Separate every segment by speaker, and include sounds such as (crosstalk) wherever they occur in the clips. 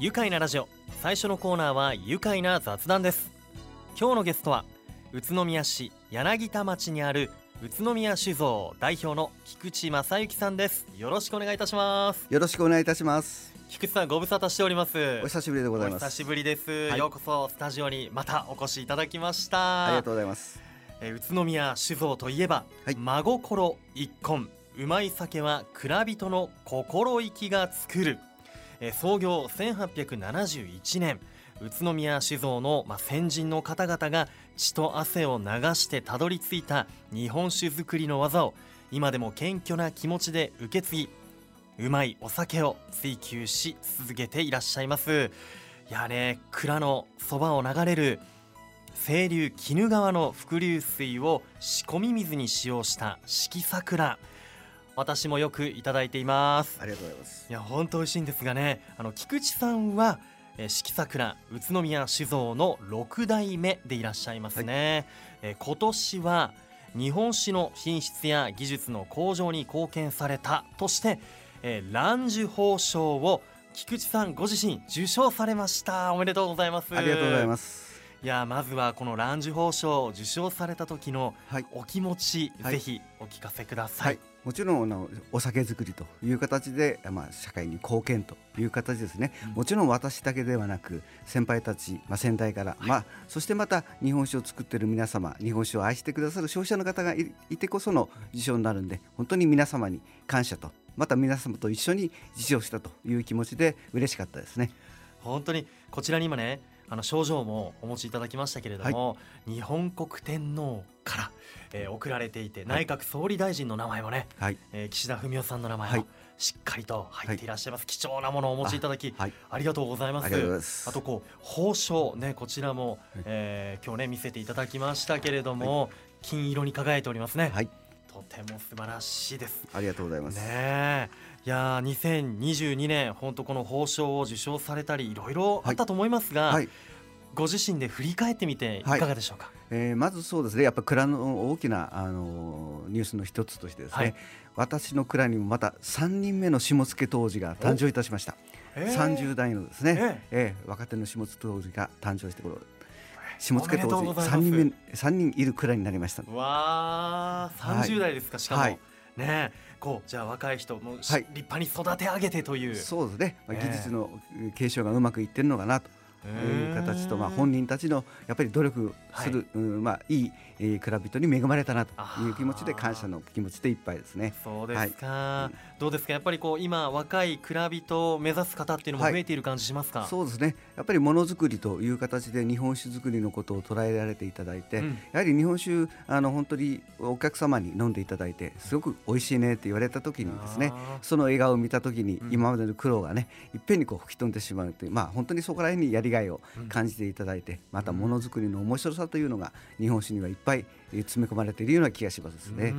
Speaker 1: 愉快なラジオ。最初のコーナーは愉快な雑談です。今日のゲストは宇都宮市柳田町にある宇都宮酒造代表の菊池正幸さんです。よろしくお願いいたします。
Speaker 2: よろしくお願いいたします。
Speaker 1: 菊池さんご無沙汰しております。
Speaker 2: お久しぶりでございます。
Speaker 1: お久しぶりです、
Speaker 2: はい。
Speaker 1: ようこそスタジオにまたお越しいただきました。
Speaker 2: ありがとうございます。
Speaker 1: えー宇都宮酒造といえば、
Speaker 2: はい。
Speaker 1: 真心一献うまい酒は蔵人の心意気が作る、え創業1871年。宇都宮酒造の、先人の方々が血と汗を流してたどり着いた日本酒造りの技を。今でも謙虚な気持ちで受け継ぎうまいお酒を追求し続けていらっしゃいます。いやね蔵のそばを流れる清流鬼怒川の伏流水を仕込み水に使用した四季桜。私もよくいただいています。
Speaker 2: ありがとうございます。
Speaker 1: いや本当美味しいんですがねあの菊池さんはえー四季桜宇都宮酒造の6代目でいらっしゃいますね、えー今年は日本酒の品質や技術の向上に貢献されたとして、えー、蘭寿宝賞を菊池さんご自身受賞されました。おめでとうございます。
Speaker 2: ありがとうございます。
Speaker 1: いやまずはこの蘭寿宝賞を受賞された時の
Speaker 2: はい。
Speaker 1: お気持ち、
Speaker 2: はい。
Speaker 1: ぜひお聞かせくださ、
Speaker 2: はいい、もちろんあのお酒作りという形で、まあ、社会に貢献という形ですね、
Speaker 1: うん。
Speaker 2: もちろん私だけではなく先輩たち、まあ、先代から、まあ、そしてまた日本酒を作っている皆様日本酒を愛してくださる消費者の方がいいてこその受賞になるんで本当に皆様に感謝とまた皆様と一緒に受賞したという気持ちで嬉しかったですね。
Speaker 1: 本当にこちらに今ねあの賞状もお持ちいただきましたけれども、日本国天皇から、えー贈られていて、
Speaker 2: はい。
Speaker 1: 内閣総理大臣の名前もね、
Speaker 2: はい、
Speaker 1: えー岸田文雄さんの名前も
Speaker 2: はい。
Speaker 1: しっかりと入っていらっしゃいます、貴重なものをお持ちいただきあ,、
Speaker 2: はい、
Speaker 1: りがとうございます。
Speaker 2: あと
Speaker 1: こう宝章ねこちらも、
Speaker 2: はい。
Speaker 1: えー今日ね見せていただきましたけれども、金色に輝いておりますね、
Speaker 2: はい、
Speaker 1: とても素晴らしいです。
Speaker 2: ありがとうございます。
Speaker 1: ねえいやー2022年本当この宝章を受賞されたりいろいろあったと思いますが、
Speaker 2: はい、
Speaker 1: ご自身で振り返ってみてい。かがでしょうか、
Speaker 2: えーまずそうですね。やっぱ蔵の大きな、あのーニュースの一つとしてですね、
Speaker 1: はい。
Speaker 2: 私の蔵にもまた3人目の下野当時が誕生いたしました、
Speaker 1: えー。
Speaker 2: 30代のですね、
Speaker 1: え
Speaker 2: え。ー若手の下野当時が誕生してころ下野当時
Speaker 1: うございます。
Speaker 2: 3人目三人いる蔵になりました。
Speaker 1: わあ30代ですか、しかも、
Speaker 2: はい。
Speaker 1: ねえこうじゃあ若い人もし、
Speaker 2: はい。
Speaker 1: 立派に育て上げてという。
Speaker 2: そうですね、まあ、
Speaker 1: ええ。
Speaker 2: 技術の継承がうまくいってるのかなという形と、まあ、本人たちのやっぱり努力する、うんまあ、いい、えー蔵人に恵まれたなという気持ちで感謝の気持ちでいっぱいですね。
Speaker 1: そうですか、
Speaker 2: い
Speaker 1: どうですか？やっぱりこう今若い蔵人を目指す方っていうのも
Speaker 2: はい。
Speaker 1: 増えている感じしますか、
Speaker 2: そうですね。やっぱりものづくりという形で日本酒作りのことを捉えられていただいて、
Speaker 1: うん。
Speaker 2: やはり日本酒あの本当にお客様に飲んでいただいてすごく美味しいねって言われた時にですねその笑顔を見た時に
Speaker 1: うん。
Speaker 2: 今までの苦労がねいっぺんにこう吹き飛んでしまうというまあ本当にそこら辺にやりがいを
Speaker 1: うん。
Speaker 2: 感じていただいてまたものづくりの面白さというのが日本酒にはいっぱいえー詰め込まれているような気がしますね。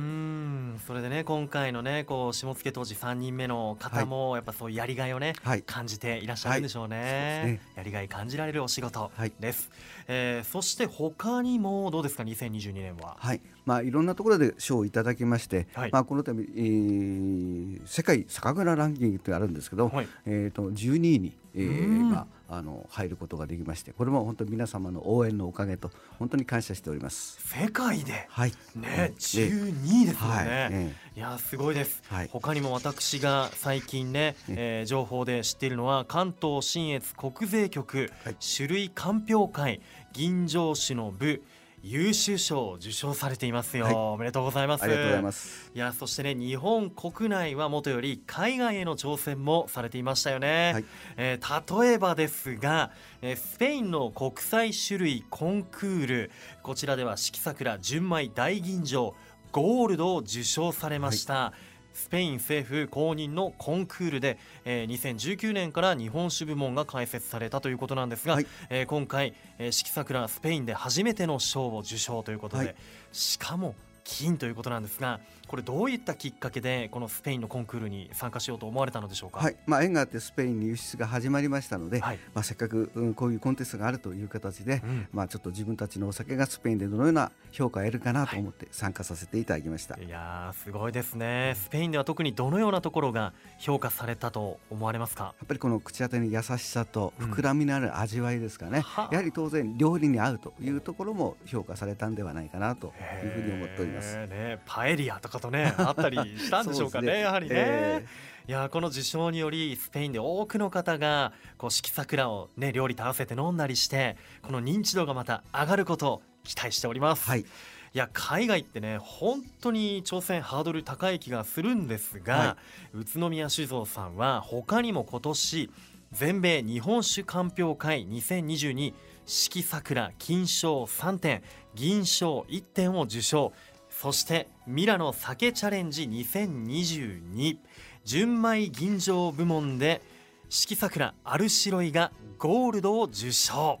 Speaker 1: んそれでね今回のねこう下野当時3人目の方もやっぱそういうやりがいをね、
Speaker 2: はい。
Speaker 1: 感じていらっしゃるんでしょうね,、
Speaker 2: はい。ね。
Speaker 1: やりがい感じられるお仕事
Speaker 2: はい。
Speaker 1: です、えーそして他にもどうですか？2022年は。
Speaker 2: はい、まあいろんなところで賞をいただきまして、
Speaker 1: はい。
Speaker 2: まあこの度、えー世界酒蔵ランキングってあるんですけど、
Speaker 1: はい。
Speaker 2: えっ、と12位に、えー
Speaker 1: うん。
Speaker 2: まああの入ることができまして、これも本当に皆様の応援のおかげと本当に感謝しております。
Speaker 1: 世界で？
Speaker 2: はい。
Speaker 1: ね
Speaker 2: え
Speaker 1: 12位ですよね、
Speaker 2: はい。え
Speaker 1: いやーすごいです、
Speaker 2: はい。
Speaker 1: 他にも私が最近ね、えー情報で知っているのは関東信越国税局、
Speaker 2: はい。
Speaker 1: 種類鑑評会銀城酒の部優秀賞を受賞されていますよ、
Speaker 2: はい。
Speaker 1: おめでとうございます。
Speaker 2: ありがとうございます。
Speaker 1: いやそしてね日本国内はもとより海外への挑戦もされていましたよね、
Speaker 2: はい。
Speaker 1: えー例えばですが、えースペインの国際種類コンクールこちらでは四季桜純米大吟醸ゴールドを受賞されました、スペイン政府公認のコンクールで、えー2019年から日本酒部門が開設されたということなんですが、
Speaker 2: はい。
Speaker 1: えー今回、えー四季桜スペインで初めての賞を受賞ということで、
Speaker 2: はい。
Speaker 1: しかも金ということなんですがこれどういったきっかけでこのスペインのコンクールに参加しようと思われたのでしょうか？
Speaker 2: はい。まあ、縁があってスペインに輸出が始まりましたので、
Speaker 1: はい。
Speaker 2: まあ、せっかく、うん、こういうコンテストがあるという形で、
Speaker 1: うん。
Speaker 2: まあ、ちょっと自分たちのお酒がスペインでどのような評価を得るかなと思って参加させていただきました。
Speaker 1: い。やーすごいですね。スペインでは特にどのようなところが評価されたと思われますか？
Speaker 2: やっぱりこの口当てに優しさと
Speaker 1: うん
Speaker 2: 膨らみのある味わいですかね、
Speaker 1: はあ。
Speaker 2: やはり当然料理に合うというところも評価されたんではないかなというふうに思っております。
Speaker 1: へーね、パエリアとかとね (laughs) あったりしたんでしょうかね
Speaker 2: ね。
Speaker 1: やはりね、
Speaker 2: え
Speaker 1: いやーこの受賞によりスペインで多くの方がこう四季桜をね料理と合わせて飲んだりしてこの認知度がまた上がることを期待しております、
Speaker 2: はい、
Speaker 1: いや海外ってね本当に挑戦ハードル高い気がするんですが、
Speaker 2: は
Speaker 1: 宇都宮酒造さんは他にも今年全米日本酒鑑評会2022四季桜金賞3点銀賞1点を受賞そしてミラノ酒チャレンジ2022純米吟醸部門で四季桜アルシロイがゴールドを受賞。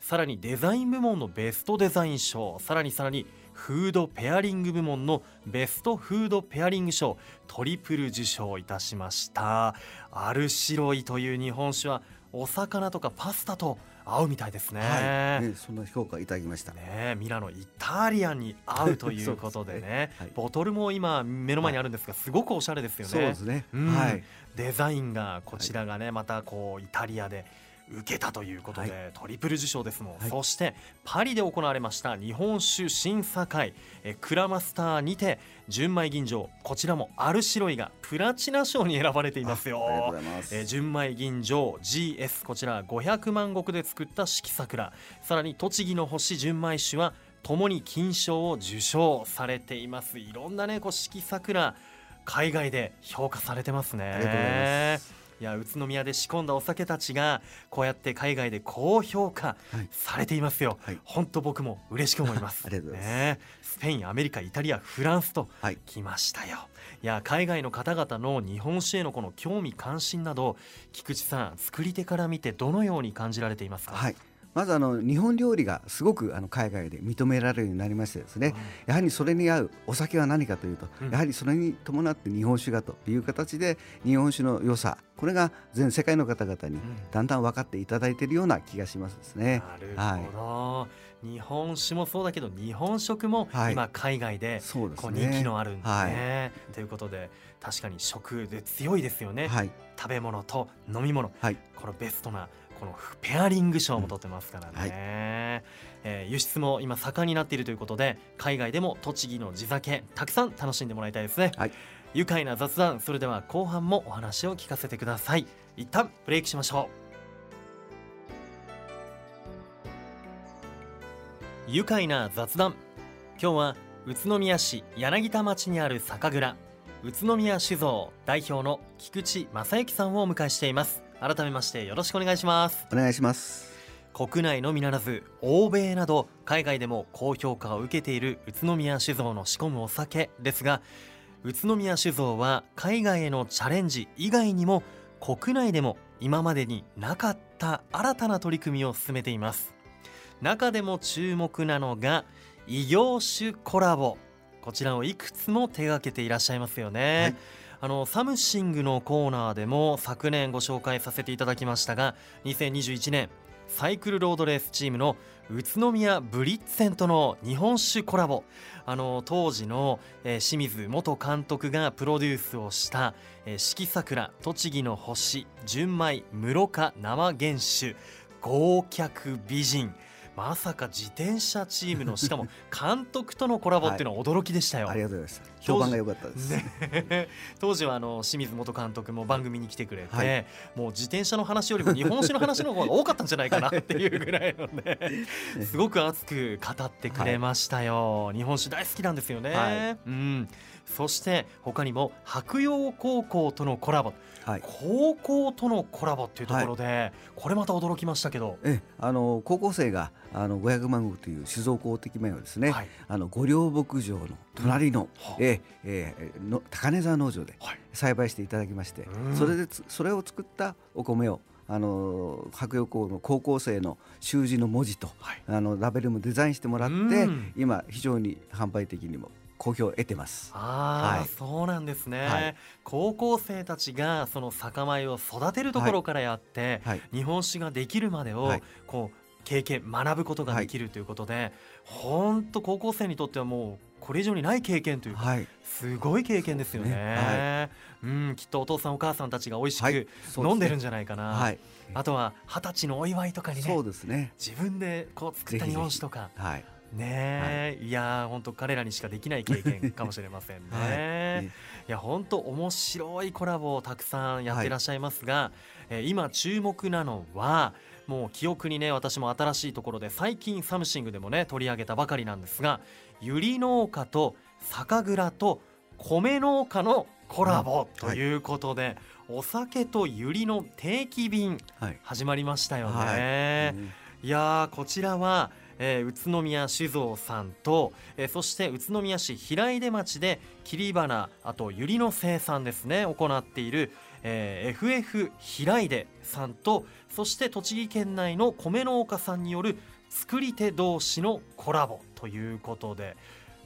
Speaker 1: さらにデザイン部門のベストデザイン賞。さらにさらにフードペアリング部門のベストフードペアリング賞。トリプル受賞いたしました。アルシロイという日本酒はお魚とかパスタと合うみたいですね,、
Speaker 2: はい、ねそんな評価いただきました。
Speaker 1: ねミラノイタリアンに合うということでね。
Speaker 2: ね。はい。
Speaker 1: ボトルも今目の前にあるんですがすごくおしゃれですよね。
Speaker 2: そうですね。
Speaker 1: うん。
Speaker 2: はい。
Speaker 1: デザインがこちらがね、またこうイタリアで受けたということで、
Speaker 2: は
Speaker 1: トリプル受賞ですもん、
Speaker 2: はい。
Speaker 1: そしてパリで行われました日本酒審査会。え Kura Master にて純米吟醸こちらもアルシロイがプラチナ賞に選ばれていますよ。えー純米吟醸 GS こちら500万石で作った四季桜。さらに栃木の星純米酒はともに金賞を受賞されています。いろんなねこう四季桜海外で評価されてますね。
Speaker 2: ありがとうございます
Speaker 1: いや宇都宮で仕込んだお酒たちがこうやって海外で高評価
Speaker 2: はい。
Speaker 1: されていますよ、
Speaker 2: はい。
Speaker 1: 本当僕も嬉しく思います。(laughs)
Speaker 2: ありがとうございます。
Speaker 1: ね。スペインアメリカイタリアフランスと
Speaker 2: はい。
Speaker 1: 来ましたよ。いや海外の方々の日本酒へのこの興味関心など菊池さん作り手から見てどのように感じられていますか？
Speaker 2: はい。まずあの日本料理がすごくあの海外で認められるようになりましてですね、やはりそれに合うお酒は何かというと、
Speaker 1: うん。
Speaker 2: やはりそれに伴って日本酒がという形で日本酒の良さこれが全世界の方々に
Speaker 1: うん。
Speaker 2: だんだん分かっていただいているような気がしますですね。
Speaker 1: なるほど、日本酒もそうだけど日本食も
Speaker 2: はい。
Speaker 1: 今海外でこう人気
Speaker 2: ね。
Speaker 1: のあるんですね、ということで確かに食で強いですよね、
Speaker 2: はい。
Speaker 1: 食べ物と飲み物。
Speaker 2: はい。
Speaker 1: このベストなこのペアリング賞も取ってますからね、
Speaker 2: うんはい。
Speaker 1: えー輸出も今盛んになっているということで海外でも栃木の地酒たくさん楽しんでもらいたいですね、
Speaker 2: はい。
Speaker 1: 愉快な雑談それでは後半もお話を聞かせてください。一旦ブレイクしましょう。愉快な雑談。今日は宇都宮市柳田町にある酒蔵宇都宮酒造代表の菊池正幸さんをお迎えしています改めましてよろしくお願いします。
Speaker 2: お願いします。
Speaker 1: 国内のみならず欧米など海外でも高評価を受けている宇都宮酒造の仕込むお酒ですが宇都宮酒造は海外へのチャレンジ以外にも国内でも今までになかった新たな取り組みを進めています。中でも注目なのが異業種コラボ。こちらをいくつも手掛けていらっしゃいますよね、
Speaker 2: はい
Speaker 1: あのサムシングのコーナーでも昨年ご紹介させていただきましたが2021年サイクルロードレースチームの宇都宮ブリッツェンとの日本酒コラボあの当時の、えー清水元監督がプロデュースをした「えー四季桜栃木の星純米室賀生原酒豪脚美人」まさか自転車チームのしかも (laughs) 監督とのコラボっていうのは驚きでしたよ。
Speaker 2: ありがとうございました。評判が良かったです。
Speaker 1: ね、当時はあの清水元監督も番組に来てくれて、
Speaker 2: はい。
Speaker 1: もう自転車の話よりも日本酒の話の方が多かったんじゃないかなっていうぐらいのね。(laughs) すごく熱く語ってくれましたよ、日本酒大好きなんですよね、
Speaker 2: はい。
Speaker 1: うん、そして他にも白洋高校とのコラボ。
Speaker 2: はい。
Speaker 1: 高校とのコラボっていうところで、これまた驚きましたけど、
Speaker 2: えあの高校生があの500万石という酒造公的名をですね、
Speaker 1: はい。
Speaker 2: あの五稜牧場の隣の、
Speaker 1: はあ
Speaker 2: えええの高根沢農場で
Speaker 1: はい。
Speaker 2: 栽培していただきまして、
Speaker 1: うん。
Speaker 2: それでつそれを作ったお米をあの白洋高の高校生の習字の文字と
Speaker 1: はい。
Speaker 2: あのラベルもデザインしてもらって、
Speaker 1: うん。
Speaker 2: 今非常に販売的にも好評を得てます。
Speaker 1: ああ、
Speaker 2: はい。
Speaker 1: そうなんですね、
Speaker 2: はい。
Speaker 1: 高校生たちがその酒米を育てるところからやって、
Speaker 2: はい、
Speaker 1: 日本酒ができるまでを、
Speaker 2: はい。
Speaker 1: こう経験学ぶことができるということで、本当高校生にとってはもうこれ以上にない経験というか、
Speaker 2: はい、
Speaker 1: すごい経験ですよね。
Speaker 2: そうですね。
Speaker 1: うんきっとお父さんお母さんたちが美味し
Speaker 2: はい。
Speaker 1: く
Speaker 2: そうですね。
Speaker 1: 飲んでるんじゃないかな、
Speaker 2: はい、
Speaker 1: あとは二十歳のお祝いとかにね。
Speaker 2: そうですね。
Speaker 1: 自分でこう作った日本酒とか。
Speaker 2: はい、
Speaker 1: ねえ、い、やー本当彼らにしかできない経験かもしれませんね。(laughs)
Speaker 2: はい。
Speaker 1: い、や本当面白いコラボをたくさんやっていらっしゃいますが、えー今注目なのはもう記憶にね私も新しいところで最近サムシングでもね取り上げたばかりなんですがゆり農家と酒蔵と米農家のコラボということで、お酒とゆりの定期便
Speaker 2: はい、
Speaker 1: 始まりましたよね。
Speaker 2: はい。うん
Speaker 1: いやーこちらは、えー宇都宮酒造さんと、えーそして宇都宮市平出町で切り花あとユリの生産ですね行っている、えー FF 平出さんとそして栃木県内の米農家さんによる作り手同士のコラボということで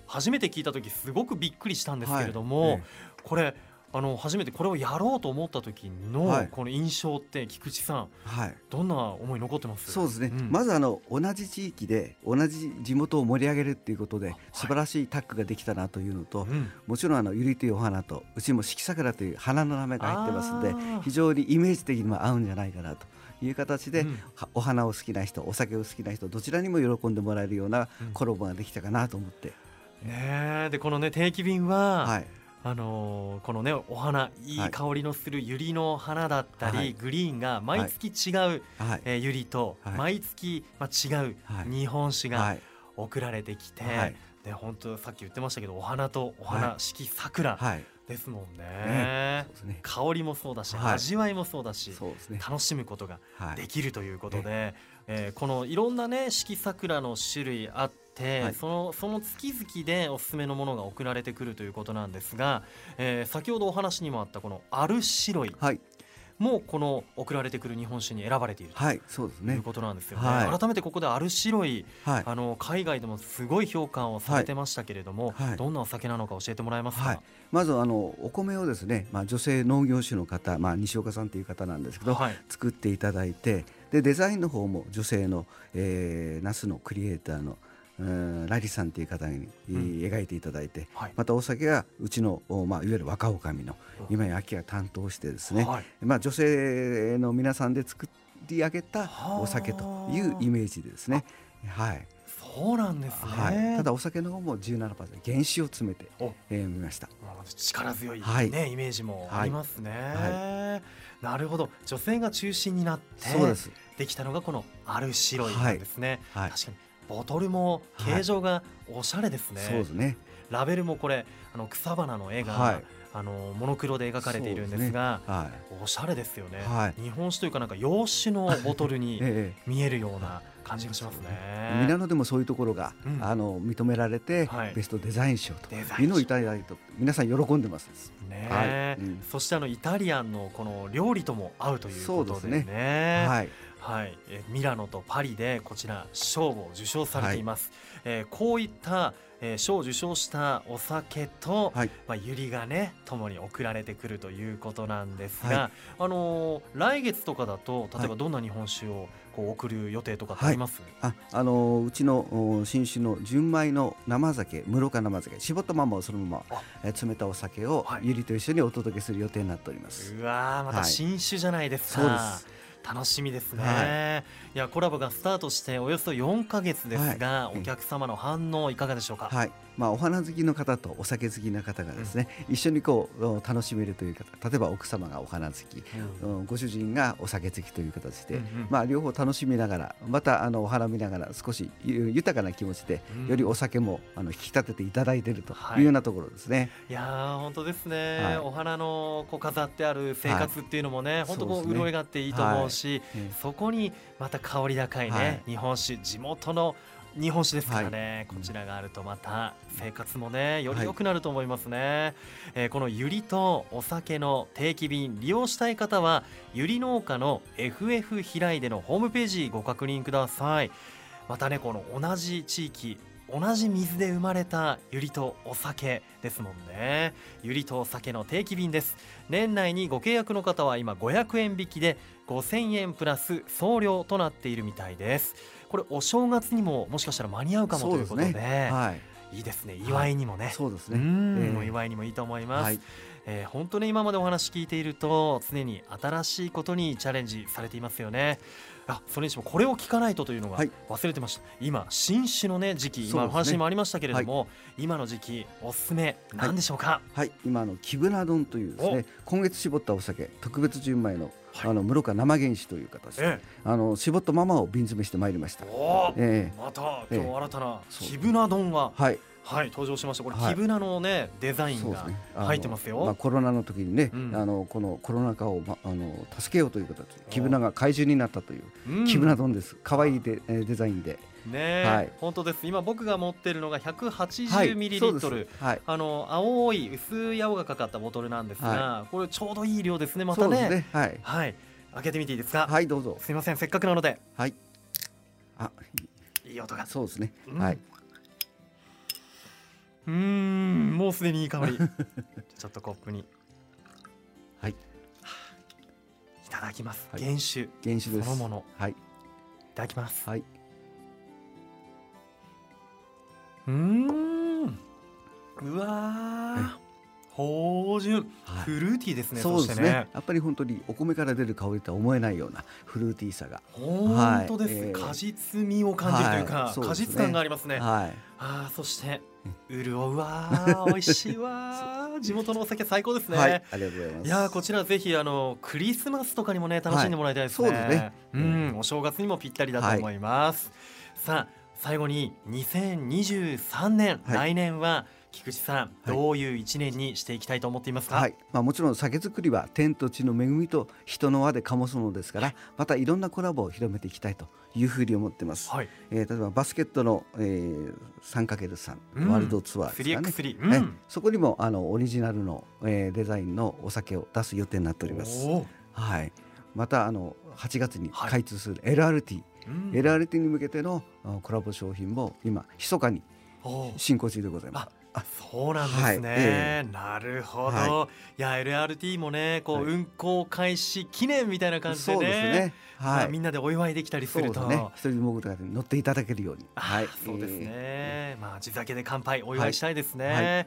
Speaker 1: 初めて聞いた時すごくびっくりしたんですけれども、
Speaker 2: はい
Speaker 1: これあの初めてこれをやろうと思った時の
Speaker 2: はい。
Speaker 1: この印象って菊池さん
Speaker 2: はい、
Speaker 1: どんな思い残ってます？
Speaker 2: そうですね、
Speaker 1: ん。
Speaker 2: まずあの同じ地域で同じ地元を盛り上げるっていうことで
Speaker 1: はい。
Speaker 2: 素晴らしいタッグができたなというのと、
Speaker 1: うん。
Speaker 2: もちろんあのゆりというお花とうちも四季桜という花の名前が入ってますので非常にイメージ的にも合うんじゃないかなという形で、
Speaker 1: うん。
Speaker 2: はお花を好きな人お酒を好きな人どちらにも喜んでもらえるような
Speaker 1: うん。
Speaker 2: コラボができたかなと思って、
Speaker 1: ねえ。でこのね定期便は、
Speaker 2: はい
Speaker 1: あのーこのねお花いい
Speaker 2: はい。
Speaker 1: 香りのするユリの花だったり、
Speaker 2: はい。
Speaker 1: グリーンが毎月違う、
Speaker 2: はい。
Speaker 1: えーユリと、
Speaker 2: はい。
Speaker 1: 毎月、まあ、違う
Speaker 2: はい。
Speaker 1: 日本酒が
Speaker 2: はい。
Speaker 1: 送られてきて、
Speaker 2: はい。
Speaker 1: で本当さっき言ってましたけどお花とお花、
Speaker 2: はい。
Speaker 1: 四季桜
Speaker 2: はい。
Speaker 1: ですもんね。
Speaker 2: ね。ね。
Speaker 1: 香りもそうだし、
Speaker 2: はい。
Speaker 1: 味わいもそうだし
Speaker 2: ね。
Speaker 1: 楽しむことが
Speaker 2: はい。
Speaker 1: できるということで、えーこのいろんなね四季桜の種類あって、
Speaker 2: はい。
Speaker 1: そのその月々でおすすめのものが送られてくるということなんですが、えー先ほどお話にもあったこのアルシロイ
Speaker 2: はい。
Speaker 1: もこの送られてくる日本酒に選ばれている
Speaker 2: はいそうですね。
Speaker 1: ということなんですよね。
Speaker 2: はい。
Speaker 1: 改めてここでアルシロイ
Speaker 2: はい。
Speaker 1: あの海外でもすごい評価をされてましたけれども、どんなお酒なのか教えてもらえますか？
Speaker 2: はい。まずあのお米をですね、まあ、女性農業種の方、まあ、西岡さんという方なんですけど、
Speaker 1: はい。
Speaker 2: 作っていただいてでデザインの方も女性の、えー、ナスのクリエイターのうんラリさんという方に、えー描いていただいて
Speaker 1: はい。
Speaker 2: またお酒はうちの、おまあ、いわゆる若女将の
Speaker 1: うん。
Speaker 2: 今井明が担当してですね、
Speaker 1: はい。
Speaker 2: まあ、女性の皆さんで作り上げたお酒というイメージでですね。はい。
Speaker 1: そうなんですね。
Speaker 2: はい、ただお酒の方も17%原酒を詰めて、
Speaker 1: お。
Speaker 2: えー、みました。
Speaker 1: まあ力強い、ね
Speaker 2: はい。
Speaker 1: イメージもありますね、
Speaker 2: は
Speaker 1: なるほど。女性が中心になって
Speaker 2: そうです。
Speaker 1: できたのがこのアルシロイなんですね、
Speaker 2: はい、
Speaker 1: 確かにボトルも形状がおしゃれですね、
Speaker 2: そうですね。
Speaker 1: ラベルもこれあの草花の絵が、
Speaker 2: はい。
Speaker 1: あのモノクロで描かれているんですが
Speaker 2: は
Speaker 1: おしゃれですよね、
Speaker 2: はい。
Speaker 1: 日本酒というかなんか洋酒のボトル
Speaker 2: い。
Speaker 1: に (laughs)
Speaker 2: ええ。
Speaker 1: 見えるような感じがしますね。
Speaker 2: 皆野でもそういうところが、
Speaker 1: うん。
Speaker 2: あの認められて、
Speaker 1: はい。
Speaker 2: ベストデザイン賞というのをいただいて皆さん喜んでます。
Speaker 1: ね
Speaker 2: はい。うん。
Speaker 1: そしてあのイタリアンのこの料理とも合うということで
Speaker 2: そう
Speaker 1: ね
Speaker 2: ですはい。
Speaker 1: はい、えミラノとパリでこちら賞を受賞されています、えーこういった、えー賞を受賞したお酒と、
Speaker 2: はい。
Speaker 1: まあ、ゆりがねともに送られてくるということなんですが、
Speaker 2: は
Speaker 1: あのー来月とかだと例えば
Speaker 2: はい。
Speaker 1: どんな日本酒をこう送る予定とかあります、
Speaker 2: あ、あのうちのお新酒の純米の生酒、室岡生酒、絞ったままをそのまま
Speaker 1: あ。
Speaker 2: えー冷たお酒を
Speaker 1: はい。
Speaker 2: ゆりと一緒にお届けする予定になっております。
Speaker 1: うわーまた
Speaker 2: はい。
Speaker 1: 新酒じゃないですか、
Speaker 2: そうです
Speaker 1: 楽しみですね、、
Speaker 2: はい。
Speaker 1: やコラボがスタートしておよそ4か月ですが、
Speaker 2: はい。
Speaker 1: お客様の反応いかがでしょうか、
Speaker 2: はい、まあ、お花好きの方とお酒好きな方がですね、一緒にこうお楽しめるという方例えば奥様がお花好き、
Speaker 1: うん。
Speaker 2: うんご主人がお酒好きという形で、
Speaker 1: うんうん。
Speaker 2: まあ、両方楽しみながらまたあのお花見ながら少しゆ豊かな気持ちで、
Speaker 1: うん。
Speaker 2: よりお酒もあの引き立てていただいていると
Speaker 1: はい。
Speaker 2: いうようなところですね。
Speaker 1: いやー本当ですね、
Speaker 2: はい。
Speaker 1: お花のこう飾ってある生活っていうのもね、本当こ
Speaker 2: そう
Speaker 1: 潤いがあっていいと思うし、
Speaker 2: え。
Speaker 1: そこにまた香り高いね、
Speaker 2: はい。
Speaker 1: 日本酒地元の日本酒ですからね、
Speaker 2: はい。
Speaker 1: こちらがあるとまた生活もねより良くなると思いますね、えーこのゆりとお酒の定期便利用したい方はゆり農家の FF 平井でのホームページご確認ください。またねこの同じ地域同じ水で生まれたユリとお酒ですもんね。ユリとお酒の定期便です。年内にご契約の方は今500円引きで5000円プラス送料となっているみたいですこれお正月にももしかしたら間に合うかもということで。
Speaker 2: ね。はい。
Speaker 1: いいですね。祝いにもね、
Speaker 2: そうですね。
Speaker 1: うん、
Speaker 2: ええ
Speaker 1: お祝いにもいいと思います、
Speaker 2: はい。
Speaker 1: えー本当に今までお話聞いていると常に新しいことにチャレンジされていますよねあそれにしてもこれを聞かないとというのが
Speaker 2: はい。
Speaker 1: 忘れてました、今新酒のね時期今お話にもありましたけれども、今の時期おすすめ何でしょうか、
Speaker 2: はい、今あのキブナ丼というですね今月絞ったお酒特別純米の、
Speaker 1: はい。
Speaker 2: あの室賀生原酒という形で
Speaker 1: え
Speaker 2: あの絞ったままを瓶詰めしてまいりました。
Speaker 1: え、おー。
Speaker 2: ええ。
Speaker 1: また今日新たな
Speaker 2: そう。
Speaker 1: キブナ丼が
Speaker 2: はい
Speaker 1: はい。登場しました。これ、
Speaker 2: はい。
Speaker 1: キブナのねデザインが入ってますよ、
Speaker 2: まあ、コロナの時にね、
Speaker 1: うん。
Speaker 2: あのこのコロナ禍を、ま、あの助けようという形でキブナが怪獣になったという、
Speaker 1: うん。
Speaker 2: キブナ丼です。可愛いデえーデザインで。
Speaker 1: ねえ、
Speaker 2: はい。
Speaker 1: 本当です。今僕が持ってるのが
Speaker 2: はい。
Speaker 1: 180ミリリットル、あの青い薄い青がかかったボトルなんですが、
Speaker 2: は
Speaker 1: これちょうどいい量ですねまたね。
Speaker 2: ね。はい。
Speaker 1: はい。開けてみていいですか、
Speaker 2: はいどうぞ。
Speaker 1: すみません。せっかくなので。
Speaker 2: はい。あ
Speaker 1: いい音が。
Speaker 2: そうですね、
Speaker 1: うん。
Speaker 2: はい
Speaker 1: うーんもうすでにいい香り。(laughs) ちょっとコップに。
Speaker 2: はい。
Speaker 1: いただきます、
Speaker 2: はい。
Speaker 1: 原酒。い
Speaker 2: 原酒です。
Speaker 1: そのもの。
Speaker 2: はい。
Speaker 1: ただきます。
Speaker 2: はい、
Speaker 1: うーん。うわー。芳醇。
Speaker 2: はい。
Speaker 1: フルーティーですね
Speaker 2: そうですね。
Speaker 1: ね。
Speaker 2: やっぱり本当にお米から出る香りとは思えないようなフルーティーさが。
Speaker 1: 本当です、
Speaker 2: はいえー。
Speaker 1: 果実味を感じるというか、
Speaker 2: はい。そうですね。
Speaker 1: 果実感がありますね、
Speaker 2: はい。
Speaker 1: あーそして潤うわー美味しいわー。(laughs) 地元のお酒最高ですね、
Speaker 2: はいありがとうございます。
Speaker 1: いやーこちらぜひあのクリスマスとかにもね楽しんでもらいたいですね。
Speaker 2: はいそうですね。
Speaker 1: うん、お正月にもぴったりだと思います。さあ最後に2023年、
Speaker 2: はい。
Speaker 1: 来年は菊池さん、
Speaker 2: はい。
Speaker 1: どういう一年にしていきたいと思っていますか？
Speaker 2: はい。まあ、もちろん酒造りは天と地の恵みと人の輪で醸すのですからまたいろんなコラボを広めていきたいというふうに思ってます、
Speaker 1: はい。
Speaker 2: えー例えばバスケットの、えー、3×3
Speaker 1: うん。
Speaker 2: ワールドツアーですかね、
Speaker 1: 3x3、うん。
Speaker 2: えそこにもあのオリジナルの、えーデザインのお酒を出す予定になっております。はい、またあの8月に
Speaker 1: はい。
Speaker 2: 開通する LRT、
Speaker 1: うん、
Speaker 2: LRT に向けてのあコラボ商品も今密かに進行中でございます。
Speaker 1: そうなんですね、
Speaker 2: はいえ
Speaker 1: なるほど、、
Speaker 2: はい。
Speaker 1: や LRT もねこう、
Speaker 2: はい。
Speaker 1: 運行開始記念みたいな感じでね。
Speaker 2: はい。
Speaker 1: まあみんなでお祝いできたりすると。
Speaker 2: 一人もぐとかで乗っていただけるように。
Speaker 1: は、
Speaker 2: はい。い。
Speaker 1: そうですね、
Speaker 2: え
Speaker 1: まあ地酒で乾杯お祝いしたいですね、
Speaker 2: はい。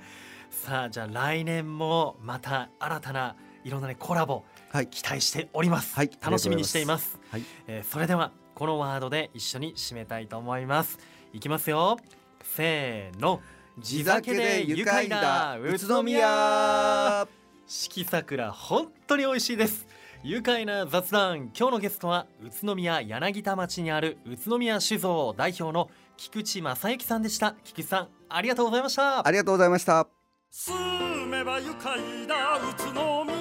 Speaker 1: さあじゃあ来年もまた新たないろんなねコラボ
Speaker 2: ーはい。
Speaker 1: 期待しております、
Speaker 2: はい。
Speaker 1: 楽しみにしています。
Speaker 2: はい。
Speaker 1: えーそれではこのワードで一緒に締めたいと思います。いきますよ。せーの地酒で愉快だ宇都宮。四季桜本当に美味しいです。愉快な雑談。今日のゲストは宇都宮柳田町にある宇都宮酒造代表の菊池正幸さんでした。菊池さんありがとうございました。
Speaker 2: ありがとうございました。
Speaker 3: 住めば愉快だ宇都宮